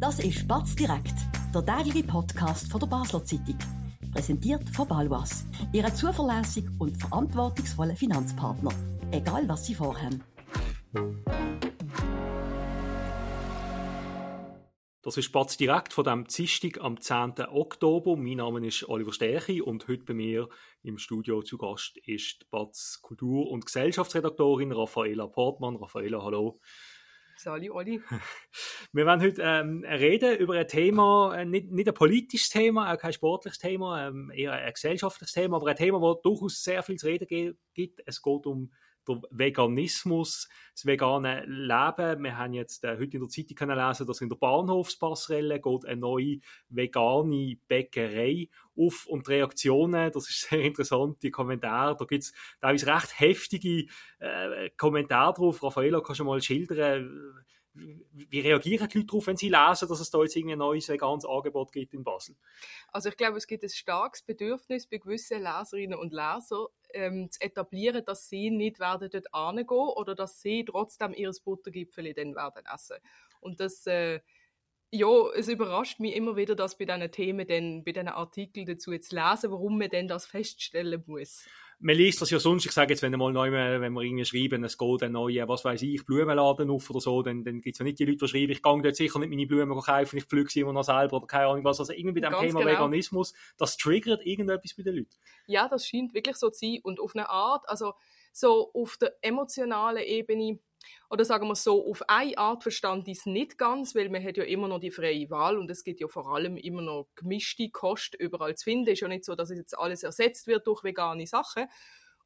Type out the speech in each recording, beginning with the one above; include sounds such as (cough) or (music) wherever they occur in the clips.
Das ist Batz direkt, der tägliche Podcast von der Basler Zeitung. Präsentiert von Balwas, Ihrem zuverlässigen und verantwortungsvollen Finanzpartner. Egal was Sie vorhaben. Das ist Batz direkt von dem Dienstag am 10. Oktober. Mein Name ist Oliver Stärchi und heute bei mir im Studio zu Gast ist Batz Kultur- und Gesellschaftsredaktorin Raffaela Portmann. Raffaela, hallo. Sali, Oli. (laughs) Wir werden heute ähm, reden über ein Thema, äh, nicht, nicht ein politisches Thema, auch kein sportliches Thema, ähm, eher ein gesellschaftliches Thema, aber ein Thema, wo durchaus sehr viel zu reden gibt. Es geht um der Veganismus, das vegane Leben. Wir haben jetzt äh, heute in der Zeitung können lesen, dass in der Bahnhofspasserelle geht eine neue vegane Bäckerei auf und die Reaktionen, das ist (laughs) sehr interessant, die Kommentare, da gibt es teilweise recht heftige äh, Kommentare drauf. Raffaella, kannst du mal schildern, wie reagieren die Leute darauf, wenn sie lesen, dass es da jetzt ein neues veganes Angebot gibt in Basel? Also ich glaube, es gibt ein starkes Bedürfnis bei gewissen Leserinnen und Lesern, ähm, zu etablieren, dass sie nicht werden dort hingehen oder dass sie trotzdem ihr Buttergipfel dann werden essen. Und das äh, ja, es überrascht mich immer wieder, dass bei diesen Themen, dann, bei diesen Artikeln dazu zu lesen, warum man denn das feststellen muss. Man liest das ja sonst, ich sage jetzt, wenn mal neu, wenn wir irgendwie schreiben, es geht ein neuer, was weiß ich, Blumenladen auf oder so, dann, dann gibt es ja nicht die Leute, die schreiben, ich gehe dort sicher nicht meine Blumen kaufen, ich pflücke sie immer noch selber oder keine Ahnung was. Also irgendwie bei dem Thema genau. Veganismus, das triggert irgendetwas bei den Leuten. Ja, das scheint wirklich so zu sein und auf eine Art, also so auf der emotionalen Ebene, oder sagen wir so, auf eine Art verstand ich es nicht ganz, weil man hat ja immer noch die freie Wahl und es gibt ja vor allem immer noch gemischte Kost überall zu finden. Es ist ja nicht so, dass es jetzt alles ersetzt wird durch vegane Sachen.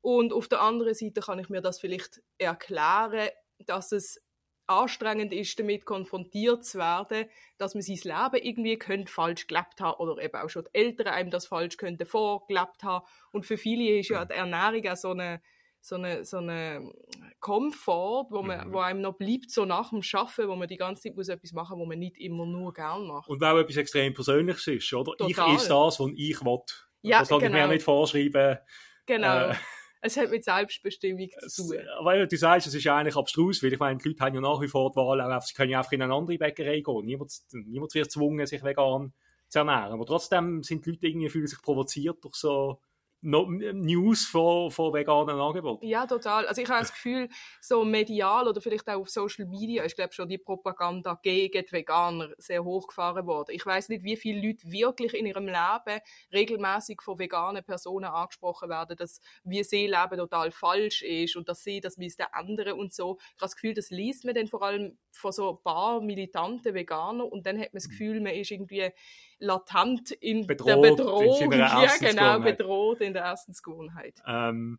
Und auf der anderen Seite kann ich mir das vielleicht erklären, dass es anstrengend ist, damit konfrontiert zu werden, dass man sein Leben irgendwie könnte falsch gelebt haben oder eben auch schon die Eltern einem das falsch könnten vorgelebt haben. Und für viele ist ja die Ernährung auch so eine so eine, so eine Komfort, wo, man, mhm. wo einem noch bleibt, so nach dem Arbeiten, wo man die ganze Zeit muss etwas machen muss, wo man nicht immer nur gern macht. Und weil etwas extrem Persönliches ist, oder? Total. Ich ist das, was ich will. Ja, das kann genau. ich mir nicht vorschreiben. Genau. Äh, (laughs) es hat mit Selbstbestimmung zu tun. Weil du sagst, es ist ja eigentlich abstrus, weil ich meine, die Leute haben ja nach wie vor die Wahl, auch, sie können ja einfach in eine andere Bäckerei gehen. Niemand, niemand wird gezwungen, sich vegan zu ernähren. Aber trotzdem sind die Leute irgendwie, fühlen sich provoziert durch so News von, von veganen Angeboten. Ja, total. Also ich habe das Gefühl, so medial oder vielleicht auch auf Social Media ist, glaube schon die Propaganda gegen die Veganer sehr hochgefahren worden. Ich weiß nicht, wie viele Leute wirklich in ihrem Leben regelmäßig von veganen Personen angesprochen werden, dass wie sie leben total falsch ist und dass sie das müsste ändern und so. Ich habe das Gefühl, das liest man dann vor allem von so ein paar militanten Veganern und dann hat man das mhm. Gefühl, man ist irgendwie latent in bedroht, der Bedrohung, (laughs) ja genau, bedroht in der Essensgewohnheit. Ähm,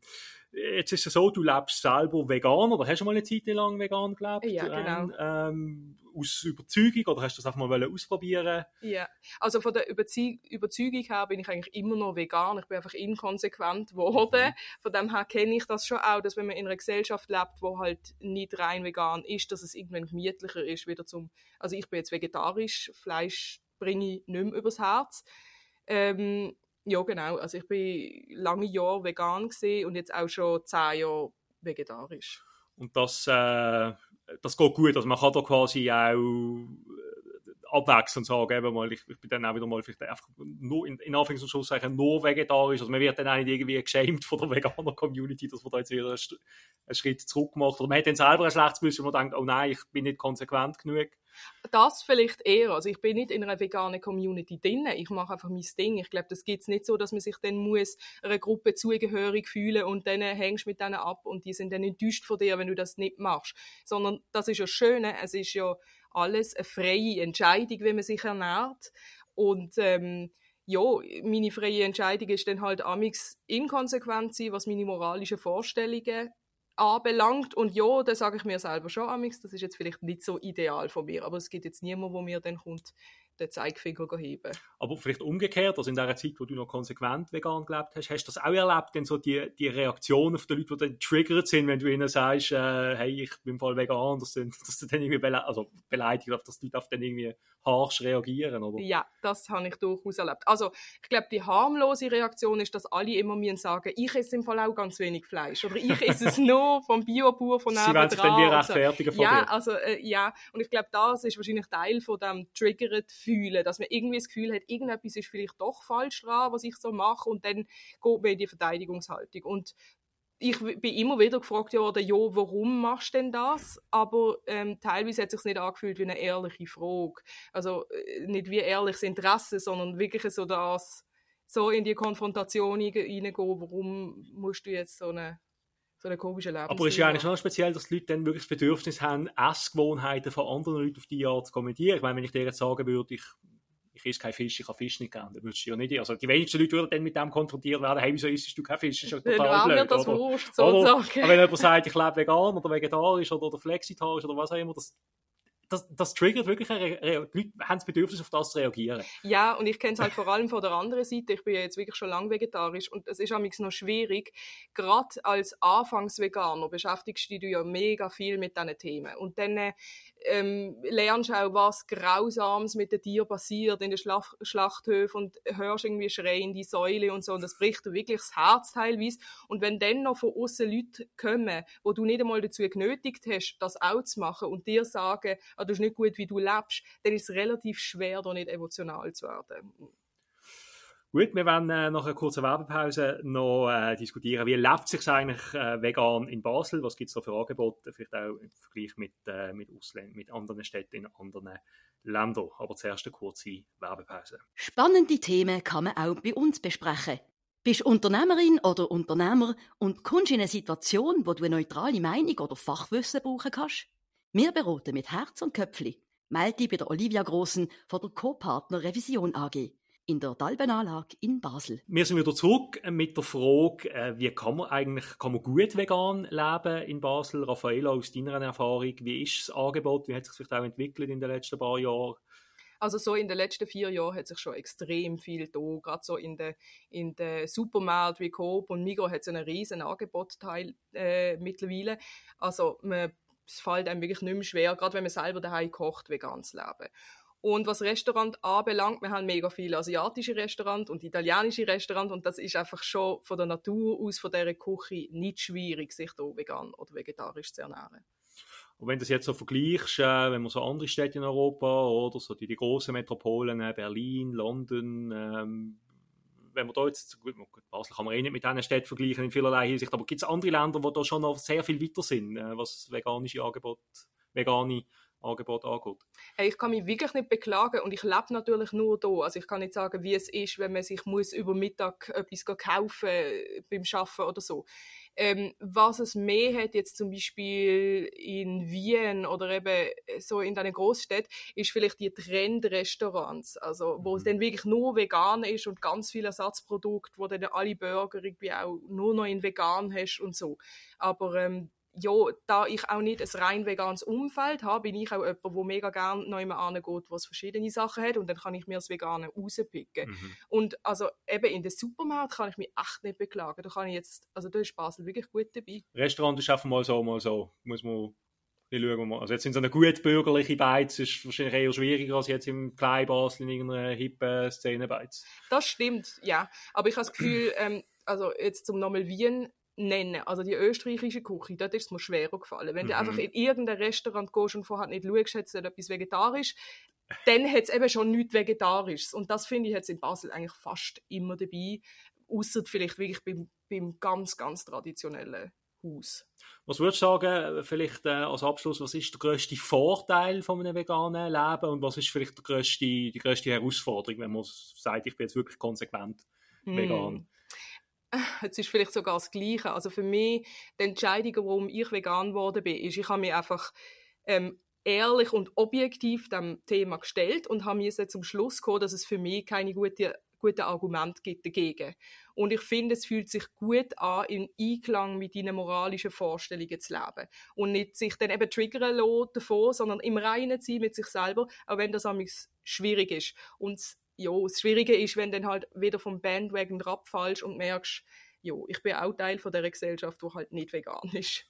jetzt ist es so, du lebst selber vegan oder hast du mal eine Zeit lang vegan gelebt? Ja, genau. Ähm, aus Überzeugung oder hast du das einfach mal ausprobieren Ja, also von der Überzie Überzeugung her bin ich eigentlich immer noch vegan. Ich bin einfach inkonsequent geworden. Mhm. Von dem her kenne ich das schon auch, dass wenn man in einer Gesellschaft lebt, wo halt nicht rein vegan ist, dass es irgendwann gemütlicher ist, wieder zum, also ich bin jetzt vegetarisch, Fleisch bringe ich nicht mehr übers Herz. Ähm, ja, genau. Also ich bin lange Jahre vegan und jetzt auch schon zehn Jahre vegetarisch. Und das, äh, das geht gut. Also man kann da quasi auch abwechselnd sagen, eben mal, ich, ich, bin dann auch wieder mal vielleicht einfach nur, in, in Anführungs- und Schlusszeichen nur vegetarisch. Also man wird dann auch nicht irgendwie geschämt von der veganer Community, dass man da jetzt wieder einen, Schritt zurück macht. Oder man hat dann selber ein schlechtes Gewissen, und man denkt, oh nein, ich bin nicht konsequent genug. Das vielleicht eher. Also ich bin nicht in einer veganen Community drin. Ich mache einfach mein Ding. Ich glaube, das gibt es nicht so, dass man sich dann muss einer Gruppe zugehörig fühlen und dann hängst mit denen ab und die sind dann enttäuscht von dir, wenn du das nicht machst. Sondern das ist ja Schöne. Es ist ja alles eine freie Entscheidung, wie man sich ernährt. Und ähm, ja, meine freie Entscheidung ist dann halt amix inkonsequent sein, was meine moralischen Vorstellungen anbelangt. Und ja, da sage ich mir selber schon amix, das ist jetzt vielleicht nicht so ideal von mir, aber es gibt jetzt niemanden, wo mir dann kommt, den Zeigefinger heben. Aber vielleicht umgekehrt, also in der Zeit, wo du noch konsequent vegan gelebt hast, hast du das auch erlebt, denn so die, die Reaktionen von den Leuten, die dann triggert sind, wenn du ihnen sagst, äh, hey, ich bin voll vegan, dass, du, dass du dann irgendwie bele also beleidigt, dass die Leute auf dann irgendwie harsch reagieren, oder? Ja, das habe ich durchaus erlebt. Also, ich glaube, die harmlose Reaktion ist, dass alle immer mir sagen, ich esse im Fall auch ganz wenig Fleisch oder ich (laughs) esse es nur vom Biobauer von nebenan. Sie werden sich dann wie rechtfertigen von Ja, dir. also, äh, ja, und ich glaube, das ist wahrscheinlich Teil von dem Triggered fühlen, dass man irgendwie das Gefühl hat, irgendetwas ist vielleicht doch falsch dran, was ich so mache und dann geht man in die Verteidigungshaltung. Und ich bin immer wieder gefragt worden, ja, warum machst du denn das? Aber ähm, teilweise hat es sich nicht angefühlt wie eine ehrliche Frage. Also äh, nicht wie ehrliches Interesse, sondern wirklich so das, so in die Konfrontation hineingehen, warum musst du jetzt so eine so eine komische Lebensstil. Aber es ist ja eigentlich schon speziell, dass die Leute dann wirklich das Bedürfnis haben, Essgewohnheiten von anderen Leuten auf die Art zu kommentieren. Ich meine, wenn ich dir jetzt sagen würde, ich ich esse keinen Fisch, ich habe Fisch nicht gern. Dann würdest du ja nicht, also die wenigsten Leute würden dann mit dem konfrontiert werden, hey, wieso isst du keinen Fisch? Das ist ja total blöd, das oder? Wurscht, sozusagen. Aber wenn jemand sagt, ich lebe vegan oder vegetarisch oder, oder flexitarisch oder was auch immer, das, das, das triggert wirklich, eine, die Leute haben das Bedürfnis, auf das zu reagieren. Ja, und ich kenne es halt vor allem von der anderen Seite. Ich bin ja jetzt wirklich schon lange vegetarisch und es ist amigs noch schwierig. Gerade als Anfangsveganer beschäftigst du dich ja mega viel mit diesen Themen. Und dann ähm, lernst auch, was Grausames mit den Tieren passiert in den Schlach Schlachthöfen und hörst irgendwie schreien die Säule und so und das bricht dir wirklich das Herz teilweise und wenn dann noch von außen Leute kommen, wo du nicht einmal dazu genötigt hast, das auch zu machen und dir sagen, ah, das ist nicht gut, wie du lebst, dann ist es relativ schwer, da nicht emotional zu werden. Gut, wir werden äh, nach einer kurzen Werbepause noch äh, diskutieren, wie lebt sich eigentlich äh, vegan in Basel? Was gibt es da für Angebote? Vielleicht auch im Vergleich mit, äh, mit, mit anderen Städten in anderen Ländern. Aber zuerst eine kurze Werbepause. Spannende Themen kann man auch bei uns besprechen. Bist Unternehmerin oder Unternehmer und kommst in eine Situation, wo du eine neutrale Meinung oder Fachwissen brauchen kannst? Wir beraten mit Herz und Köpfli. Melde dich bei der Olivia Grossen von der Co-Partner Revision AG in der Dalbenanlage in Basel. Wir sind wieder zurück mit der Frage, äh, wie kann man eigentlich kann man gut vegan leben in Basel? Raffaella, aus deiner Erfahrung, wie ist das Angebot? Wie hat sich das auch entwickelt in den letzten paar Jahren? Also so in den letzten vier Jahren hat sich schon extrem viel da. Gerade so in den in de Supermärkten wie Coop und Migros hat es einen riesen Angebotsteil äh, mittlerweile. Also man, es fällt einem wirklich nicht mehr schwer, gerade wenn man selber daheim kocht, vegan zu leben. Und was Restaurant anbelangt, wir haben mega viele asiatische Restaurants und italienische Restaurants und das ist einfach schon von der Natur aus, von dieser Küche, nicht schwierig, sich da vegan oder vegetarisch zu ernähren. Und wenn du das jetzt so vergleichst, äh, wenn man so andere Städte in Europa oder so die, die großen Metropolen, äh, Berlin, London, ähm, wenn man da jetzt, gut, Basel kann man eh nicht mit diesen Städten vergleichen in vielerlei Hinsicht, aber gibt es andere Länder, die da schon noch sehr viel weiter sind, äh, was veganische Angebote, vegane Angebot angeht. Hey, ich kann mich wirklich nicht beklagen und ich lebe natürlich nur da. Also ich kann nicht sagen, wie es ist, wenn man sich muss über Mittag etwas kaufen beim Arbeiten oder so. Ähm, was es mehr hat, jetzt zum Beispiel in Wien oder eben so in deinen Großstädten, ist vielleicht die Trendrestaurants, also wo mhm. es dann wirklich nur vegan ist und ganz viele Ersatzprodukte, wo dann alle Burger irgendwie auch nur noch in vegan hast und so. Aber ähm, ja, da ich auch nicht ein rein veganes Umfeld habe, bin ich auch jemand, der mega gerne noch immer angeht, was verschiedene Sachen hat und dann kann ich mir das Vegane rauspicken. Mhm. Und also eben in den Supermarkt kann ich mich echt nicht beklagen. Da kann ich jetzt, also da ist Basel wirklich gut dabei. Restaurant einfach mal so, mal so. Muss man schauen. Also jetzt in so einer gut bürgerlichen Beiz ist es wahrscheinlich eher schwieriger als jetzt im kleinen Basel in irgendeiner hippen Szene Beiz. Das stimmt, ja. Aber ich habe das Gefühl, ähm, also jetzt zum nochmal Wien, nennen. Also die österreichische Küche, dort ist es mir schwerer gefallen. Wenn mhm. du einfach in irgendein Restaurant gehst und vorher nicht schaust, hat es etwas vegetarisch, dann hat es eben schon nichts Vegetarisches. Und das finde ich jetzt in Basel eigentlich fast immer dabei, außer vielleicht wirklich beim, beim ganz, ganz traditionellen Haus. Was würdest du sagen, vielleicht äh, als Abschluss, was ist der grösste Vorteil von einem veganen Leben und was ist vielleicht die grösste, die grösste Herausforderung, wenn man sagt, ich bin jetzt wirklich konsequent mm. vegan? Es ist vielleicht sogar das Gleiche. Also für mich, die Entscheidung, warum ich vegan geworden bin, ist, ich habe mich einfach ähm, ehrlich und objektiv dem Thema gestellt und habe mir zum Schluss gekommen, dass es für mich keine gute gute Argumente gibt dagegen. Und ich finde, es fühlt sich gut an, in Einklang mit deinen moralischen Vorstellungen zu leben. Und nicht sich dann eben triggern lassen davon, sondern im Reinen sein mit sich selber, auch wenn das schwierig ist. Und ja, das Schwierige ist, wenn dann halt wieder vom Bandwagon abfallst und merkst, ja, ich bin auch Teil von dieser Gesellschaft, die halt nicht vegan (laughs) ist.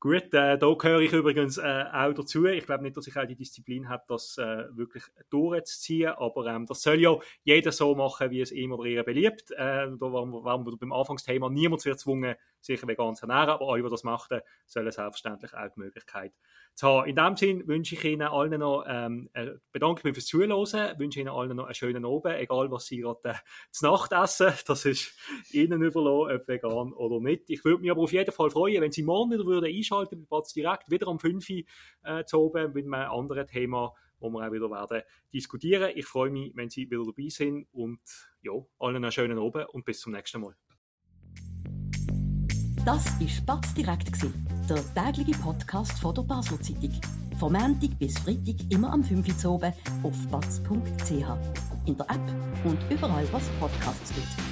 Gut, äh, da gehöre ich übrigens äh, auch dazu. Ich glaube nicht, dass ich auch die Disziplin habe, das äh, wirklich durchzuziehen, aber ähm, das soll ja jeder so machen, wie es ihm oder ihr beliebt. Äh, da waren wir, waren wir beim Anfangsthema, niemand wird gezwungen, sich vegan zu ernähren, aber alle, die das machen, sollen selbstverständlich auch die Möglichkeit zu haben. In dem Sinne wünsche ich Ihnen allen noch, ähm, äh, bedanke mich fürs Zuhören, wünsche Ihnen allen noch einen schönen Abend, egal was Sie gerade äh, zu Nacht essen, das ist (laughs) Ihnen überlassen, ob vegan oder nicht. Ich würde mich aber auf jeden Fall freuen, wenn Sie morgen wieder würden einschalten bei direkt, wieder um 5 Uhr äh, zu oben mit einem anderen Thema, wo wir auch wieder werden diskutieren. Ich freue mich, wenn Sie wieder dabei sind und ja, allen einen schönen Abend und bis zum nächsten Mal. Das war Spatz direkt, der tägliche Podcast von der Basler Zeitung. Von Montag bis Freitag immer am 5 Uhr oben auf batz.ch. In der App und überall, was Podcasts gibt.